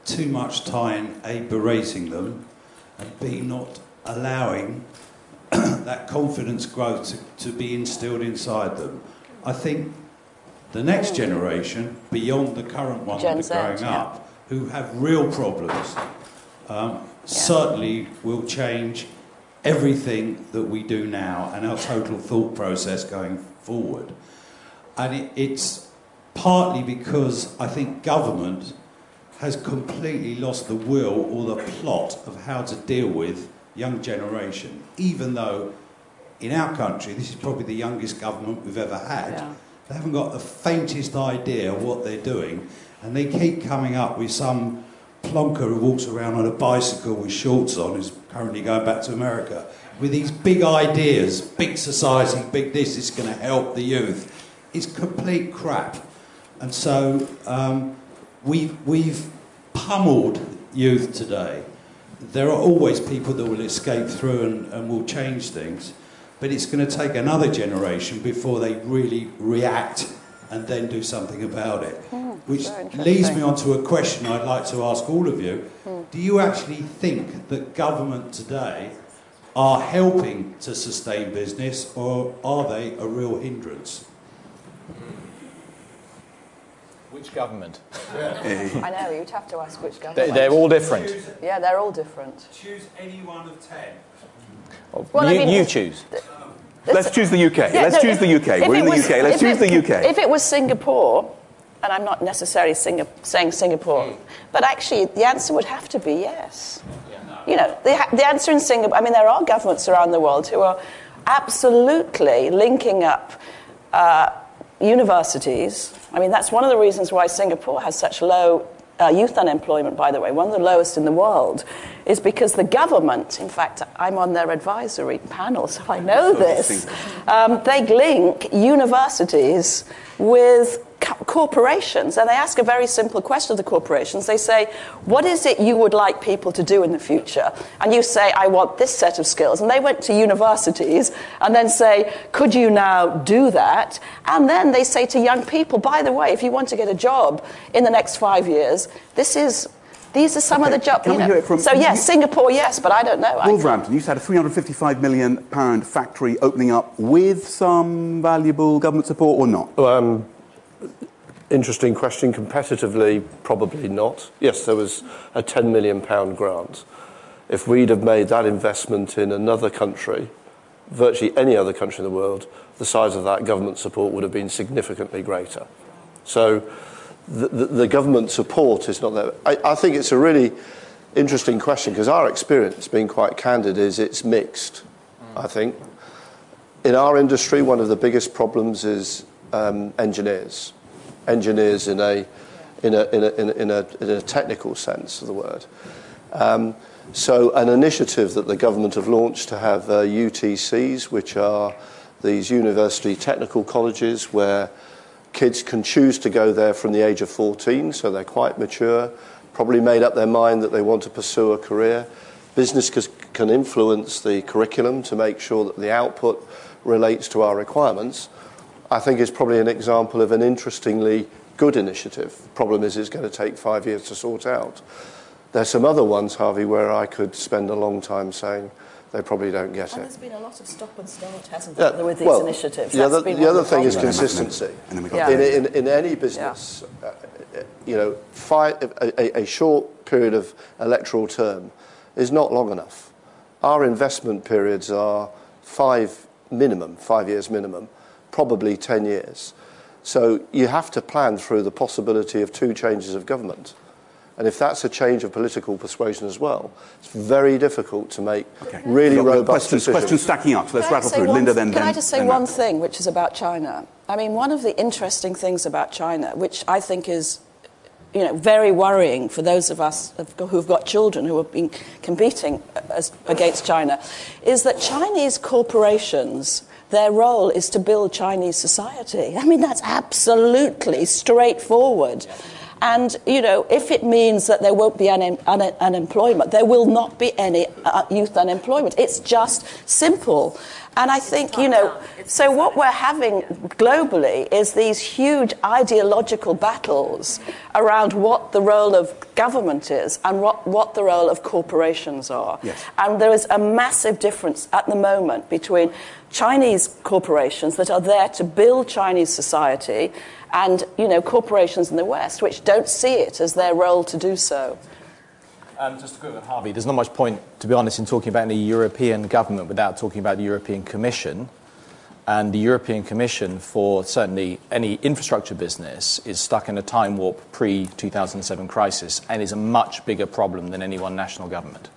too much time a berating them and b not allowing that confidence growth to, to be instilled inside them. I think the next generation, beyond the current one Gen that are growing yeah. up, who have real problems, um, certainly will change everything that we do now and our total thought process going forward. And it, it's partly because I think government has completely lost the will or the plot of how to deal with young generation, even though in our country this is probably the youngest government we've ever had. Yeah. They haven't got the faintest idea what they're doing, and they keep coming up with some plonker who walks around on a bicycle with shorts on, who's currently going back to America, with these big ideas, big society, big this is going to help the youth. It's complete crap. And so um, we've, we've pummeled youth today. There are always people that will escape through and, and will change things, but it's going to take another generation before they really react and then do something about it. Which leads me on to a question I'd like to ask all of you. Do you actually think that government today are helping to sustain business or are they a real hindrance? Which government? I know you'd have to ask which government. they're all different. yeah, they're all different. Choose any one of ten. Well, I you, mean, you it's- choose. Let's choose the UK. Yeah, Let's no, choose if- the UK. We're it in the was- UK. Let's choose it- the UK. If it was Singapore, and I'm not necessarily Singa- saying Singapore, hmm. but actually the answer would have to be yes. You know, the, the answer in Singapore, I mean, there are governments around the world who are absolutely linking up uh, universities. I mean, that's one of the reasons why Singapore has such low uh, youth unemployment, by the way, one of the lowest in the world, is because the government, in fact, I'm on their advisory panel, so I know this, um, they link universities with corporations and they ask a very simple question of the corporations. They say, What is it you would like people to do in the future? And you say, I want this set of skills. And they went to universities and then say, Could you now do that? And then they say to young people, By the way, if you want to get a job in the next five years, this is. These are some of the jobs. Can we hear it from- so yes, Singapore, yes, but I don't know. I- Wolverhampton, you said a 355 million pound factory opening up with some valuable government support or not? Um, interesting question. Competitively, probably not. Yes, there was a 10 million pound grant. If we'd have made that investment in another country, virtually any other country in the world, the size of that government support would have been significantly greater. So the, the, the government support is not there. I, I think it's a really interesting question because our experience, being quite candid, is it's mixed, I think. In our industry, one of the biggest problems is um, engineers. Engineers in a, in, a, in, a, in, a, in, a, in a technical sense of the word. Um, so, an initiative that the government have launched to have uh, UTCs, which are these university technical colleges where kids can choose to go there from the age of 14, so they're quite mature, probably made up their mind that they want to pursue a career. Business can influence the curriculum to make sure that the output relates to our requirements. I think is probably an example of an interestingly good initiative. Problem is, it's going to take five years to sort out. There's some other ones, Harvey, where I could spend a long time saying they probably don't get And it. there's been a lot of stop and start, hasn't Yeah, there, with these well, initiatives? The That's other, been the other thing is consistency. And then we got- in, in, in any business, uh, you know, five, a, a- a short period of electoral term is not long enough. Our investment periods are five minimum, five years minimum, probably 10 years. So you have to plan through the possibility of two changes of government. And if that's a change of political persuasion as well, it's very difficult to make okay. really robust questions, decisions. Questions stacking up. So let's rattle through. Lynda, then. Can then, I just say one thing, which is about China? I mean, one of the interesting things about China, which I think is you know, very worrying for those of us who've got children who have been competing as, against China, is that Chinese corporations, their role is to build Chinese society. I mean, that's absolutely straightforward. And, you know, if it means that there won't be un- un- unemployment, there will not be any uh, youth unemployment. It's just simple. And I think, you know, so what we're having globally is these huge ideological battles around what the role of government is and what, what the role of corporations are. Yes. And there is a massive difference at the moment between Chinese corporations that are there to build Chinese society and, you know, corporations in the West which don't see it as their role to do so. Um, just to go with Harvey, there's not much point, to be honest, in talking about any European government without talking about the European Commission. And the European Commission, for certainly any infrastructure business, is stuck in a time warp pre 2007 crisis and is a much bigger problem than any one national government.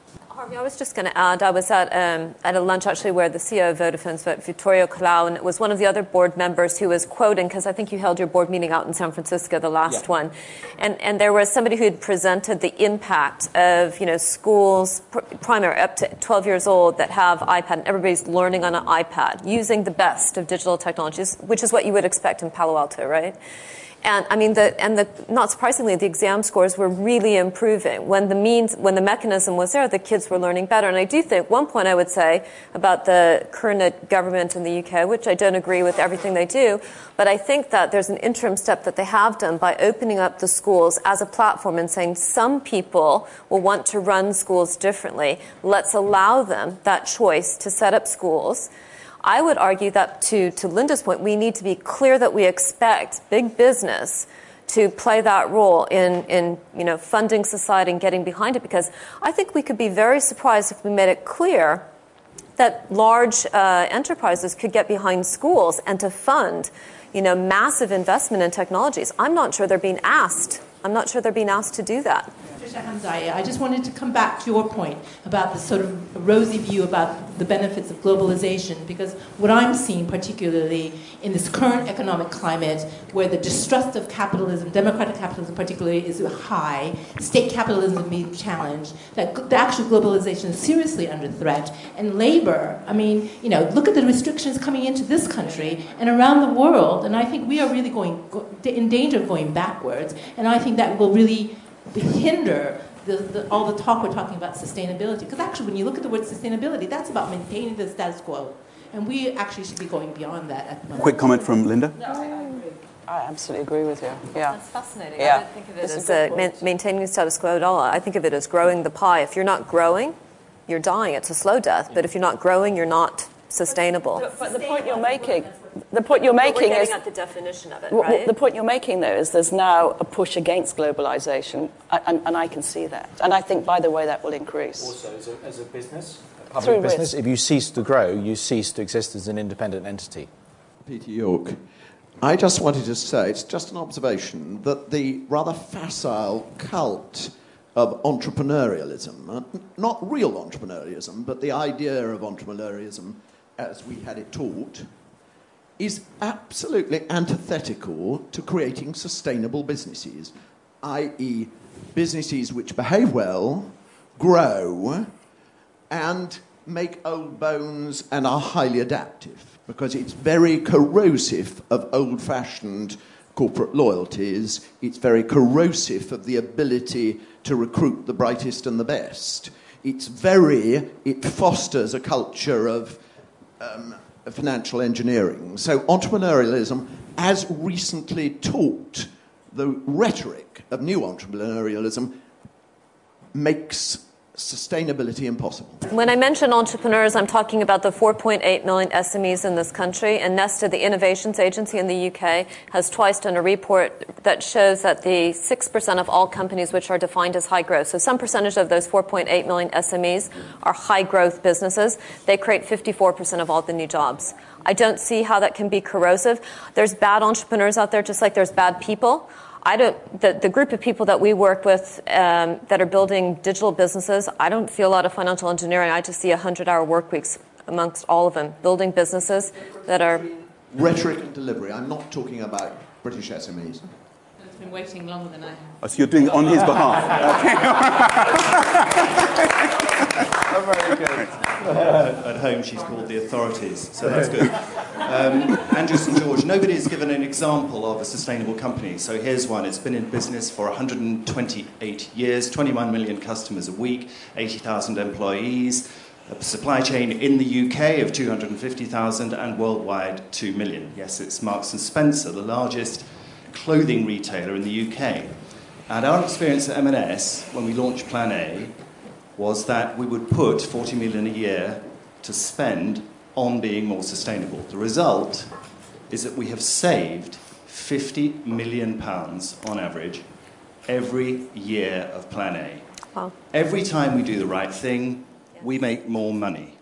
I was just going to add, I was at, um, at a lunch actually where the CEO of Vodafone Vittorio Colao, and it was one of the other board members who was quoting, because I think you held your board meeting out in San Francisco, the last yeah. one. And, and there was somebody who had presented the impact of, you know, schools, pr- primary up to 12 years old that have iPad, and everybody's learning on an iPad, using the best of digital technologies, which is what you would expect in Palo Alto, right? And I mean, the, and the, not surprisingly, the exam scores were really improving. When the means, when the mechanism was there, the kids were learning better. And I do think one point I would say about the current government in the UK, which I don't agree with everything they do, but I think that there's an interim step that they have done by opening up the schools as a platform and saying some people will want to run schools differently. Let's allow them that choice to set up schools I would argue that to, to Lynda's point, we need to be clear that we expect big business to play that role in, in you know, funding society and getting behind it because I think we could be very surprised if we made it clear that large uh, enterprises could get behind schools and to fund you know, massive investment in technologies. I'm not sure they're being asked. I'm not sure they're being asked to do that. I just wanted to come back to your point about the sort of rosy view about the benefits of globalization, because what I'm seeing, particularly in this current economic climate, where the distrust of capitalism, democratic capitalism particularly, is high, state capitalism being challenged, that the actual globalization is seriously under threat, and labor, I mean, you know, look at the restrictions coming into this country and around the world, and I think we are really going in danger of going backwards, and I think that will really hinder the, the, all the talk we're talking about sustainability. Because actually, when you look at the word sustainability, that's about maintaining the status quo. And we actually should be going beyond that at the moment. Quick comment from Lynda? No, I agree. I absolutely agree with you. Yeah. That's fascinating. Yeah. I don't think of it it's as a, ma- maintaining the status quo at all. I think of it as growing the pie. If you're not growing, you're dying. It's a slow death. But if you're not growing, you're not sustainable. But, but the point you're making, the point you're making is at the definition of it, right? The point you're making though is there's now a push against globalization, and, and I can see that. And I think, by the way, that will increase. Also, as a, as a business, a public Through business, risk. if you cease to grow, you cease to exist as an independent entity. Peter York. I just wanted to say, it's just an observation, that the rather facile cult of entrepreneurialism, uh, not real entrepreneurialism, but the idea of entrepreneurialism as we had it taught, is absolutely antithetical to creating sustainable businesses, i.e., businesses which behave well, grow, and make old bones and are highly adaptive, because it's very corrosive of old fashioned corporate loyalties, it's very corrosive of the ability to recruit the brightest and the best. It's very, it fosters a culture of um, financial engineering. So, entrepreneurialism, as recently taught, the rhetoric of new entrepreneurialism makes sustainability impossible. When I mention entrepreneurs, I'm talking about the 4.8 million SMEs in this country. And Nesta, the innovations agency in the UK, has twice done a report that shows that the 6% of all companies which are defined as high growth, so some percentage of those 4.8 million SMEs are high growth businesses. They create 54% of all the new jobs. I don't see how that can be corrosive. There's bad entrepreneurs out there just like there's bad people. I don't, the, the group of people that we work with um, that are building digital businesses, I don't see a lot of financial engineering. I just see 100 hour work weeks amongst all of them, building businesses that are. Rhetoric and delivery. I'm not talking about British SMEs. It's been waiting longer than I have. Oh, so you're doing it on his behalf. very good. At home, she's called the authorities, so that's good. Um, Andrew St George, nobody has given an example of a sustainable company, so here's one. It's been in business for 128 years, 21 million customers a week, 80,000 employees, a supply chain in the UK of 250,000 and worldwide 2 million. Yes, it's Marks and Spencer, the largest clothing retailer in the UK. And our experience at M&S when we launched Plan A was that we would put 40 million a year to spend on being more sustainable. The result is that we have saved 50 million pounds on average every year of Plan A. Wow. Every time we do the right thing, we make more money.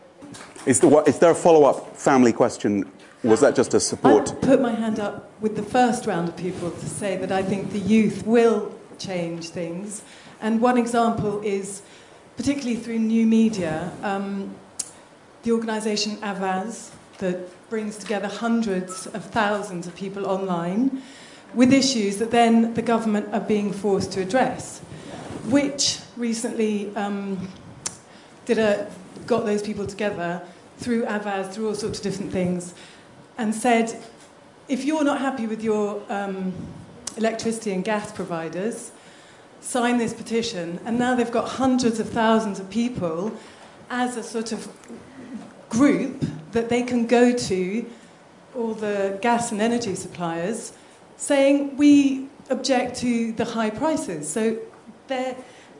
Is, the, is there a follow up family question? Was that just a support? I put my hand up with the first round of people to say that I think the youth will change things. And one example is, particularly through new media, um, the organisation Avaaz that brings together hundreds of thousands of people online with issues that then the government are being forced to address, which recently um, did a, got those people together through Avaaz, through all sorts of different things, and said, if you're not happy with your um, electricity and gas providers, sign this petition. And now they've got hundreds of thousands of people as a sort of group that they can go to, all the gas and energy suppliers, saying, we object to the high prices. So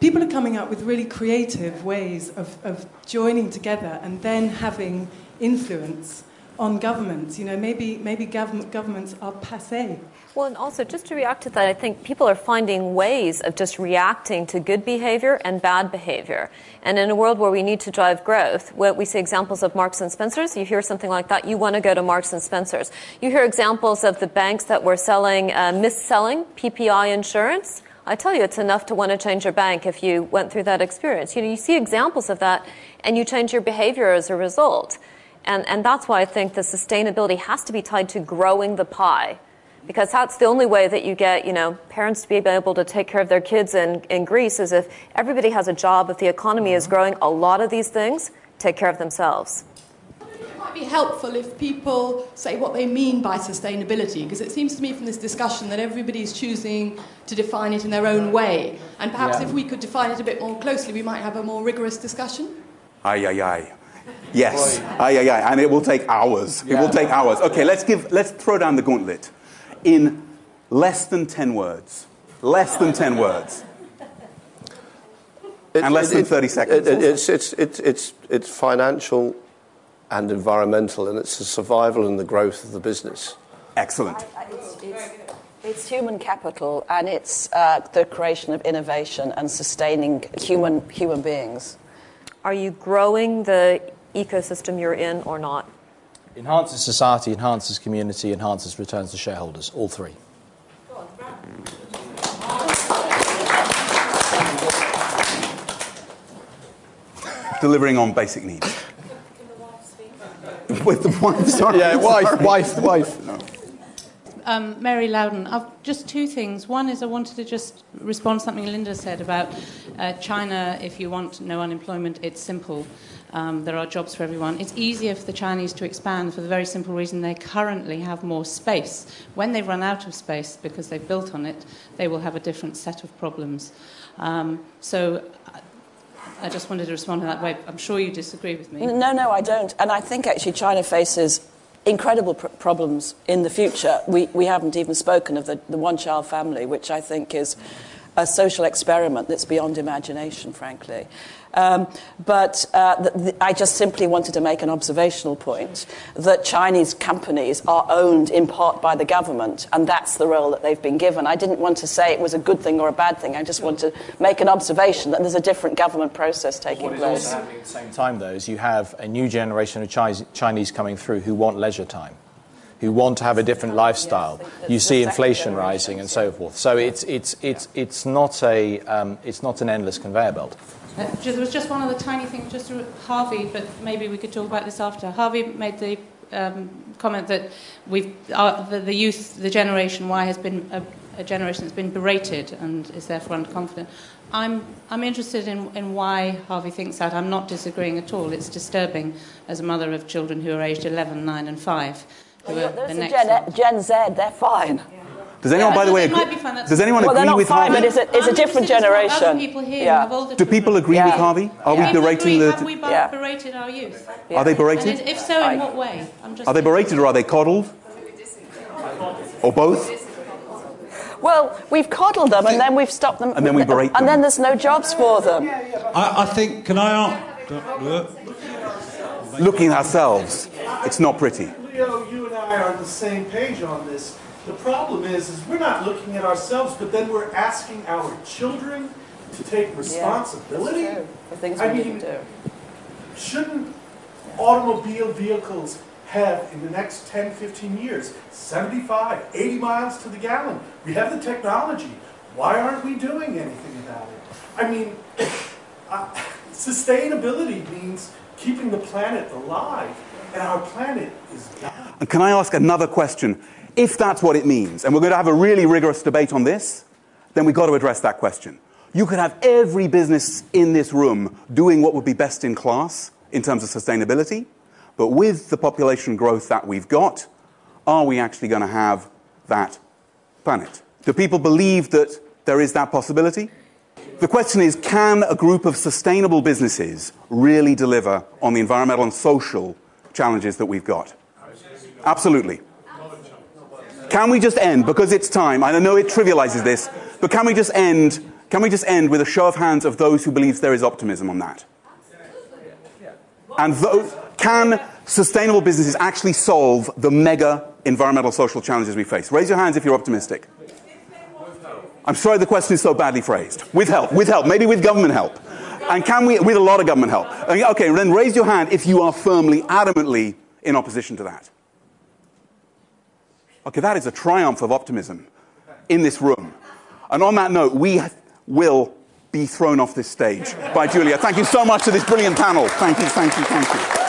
people are coming up with really creative ways of, of joining together and then having influence on governments. You know, maybe, maybe government, governments are passe. Well, and also just to react to that, I think people are finding ways of just reacting to good behavior and bad behavior. And in a world where we need to drive growth, we see examples of Marks and Spencers. You hear something like that, you want to go to Marks and Spencers. You hear examples of the banks that were selling, uh, mis-selling PPI insurance. I tell you, it's enough to want to change your bank if you went through that experience. You know, you see examples of that, and you change your behavior as a result. And, and that's why I think the sustainability has to be tied to growing the pie. Because that's the only way that you get, you know, parents to be able to take care of their kids in, in Greece is if everybody has a job, if the economy is mm-hmm. growing, a lot of these things take care of themselves It might be helpful if people say what they mean by sustainability, because it seems to me from this discussion that everybody's choosing to define it in their own way. And perhaps yeah. if we could define it a bit more closely, we might have a more rigorous discussion. Aye, aye, aye. Yes, aye, aye, aye. And it will take hours. Yeah. It will take hours. Okay, let's, give, let's throw down the gauntlet in less than 10 words. Less than 10 words. It, and less it, than 30 seconds. It, it's, it's, it's, it's, it's financial and environmental, and it's the survival and the growth of the business. Excellent. It's, it's, it's human capital, and it's uh, the creation of innovation and sustaining human, human beings. Are you growing the ecosystem you're in or not? Enhances society, enhances community, enhances returns to shareholders, all three. Delivering on basic needs. With the wife, sorry. Yeah, wife, sorry. wife, wife. No. Um, Mary Loudon, I've just two things. One is I wanted to just respond to something Lynda said about uh, China. If you want no unemployment, it's simple. Um, there are jobs for everyone. It's easier for the Chinese to expand for the very simple reason they currently have more space. When they run out of space because they've built on it, they will have a different set of problems. Um, so I just wanted to respond in that way. I'm sure you disagree with me. No, no, I don't. And I think actually China faces incredible pr- problems in the future. We, we haven't even spoken of the, the one child family, which I think is a social experiment that's beyond imagination, frankly. Um, but uh, the, the, I just simply wanted to make an observational point that Chinese companies are owned in part by the government, and that's the role that they've been given. I didn't want to say it was a good thing or a bad thing. I just want to make an observation that there's a different government process taking what place. Is also happening at the same time, though, is you have a new generation of Chinese coming through who want leisure time. Who want to have a different lifestyle. You see inflation rising and so forth. So it's, it's, it's, it's, not, a, um, it's not an endless conveyor belt. Uh, there was just one other tiny thing, just Harvey, but maybe we could talk about this after. Harvey made the um, comment that we've, uh, the, the, youth, the generation Y, has been a, a, generation that's been berated and is therefore underconfident. I'm, I'm interested in, in why Harvey thinks that. I'm not disagreeing at all. It's disturbing as a mother of children who are aged 11, 9, and 5. Who are the next Gen, Gen Z, they're fine. Does anyone, yeah, by the way, agree, does anyone well, agree with fine, Harvey? But it's a, it's a different generation. People here yeah. Do people agree yeah. with Harvey? Are yeah. we berating agree, the? Have we yeah. berated our youth? Are they berated? And if so, in what way? are they berated or are they coddled? Or both? Well, we've coddled them and then we've stopped them. And then we berate them. And then there's no jobs for them. I, I think, can I ask? Looking ourselves, it's not pretty. You and I are on the same page on this. The problem is, is we're not looking at ourselves, but then we're asking our children to take responsibility. Yeah, for things I we mean, do. Shouldn't automobile vehicles have, in the next 10, 15 years, 75, 80 miles to the gallon? We have the technology. Why aren't we doing anything about it? I mean, uh, sustainability means keeping the planet alive, and our planet is dying. And can I ask another question? If that's what it means, and we're going to have a really rigorous debate on this, then we've got to address that question. You could have every business in this room doing what would be best in class in terms of sustainability, but with the population growth that we've got, are we actually going to have that planet? Do people believe that there is that possibility? The question is can a group of sustainable businesses really deliver on the environmental and social challenges that we've got? Absolutely. Can we just end, because it's time, I know it trivializes this, but can we just end, can we just end with a show of hands of those who believe there is optimism on that? And those, can sustainable businesses actually solve the mega environmental social challenges we face? Raise your hands if you're optimistic. I'm sorry the question is so badly phrased. With help, with help, maybe with government help. And can we, with a lot of government help? Okay, then raise your hand if you are firmly, adamantly in opposition to that. Okay, that is a triumph of optimism in this room. And on that note, we will be thrown off this stage by Julia. Thank you so much to this brilliant panel. Thank you, thank you, thank you.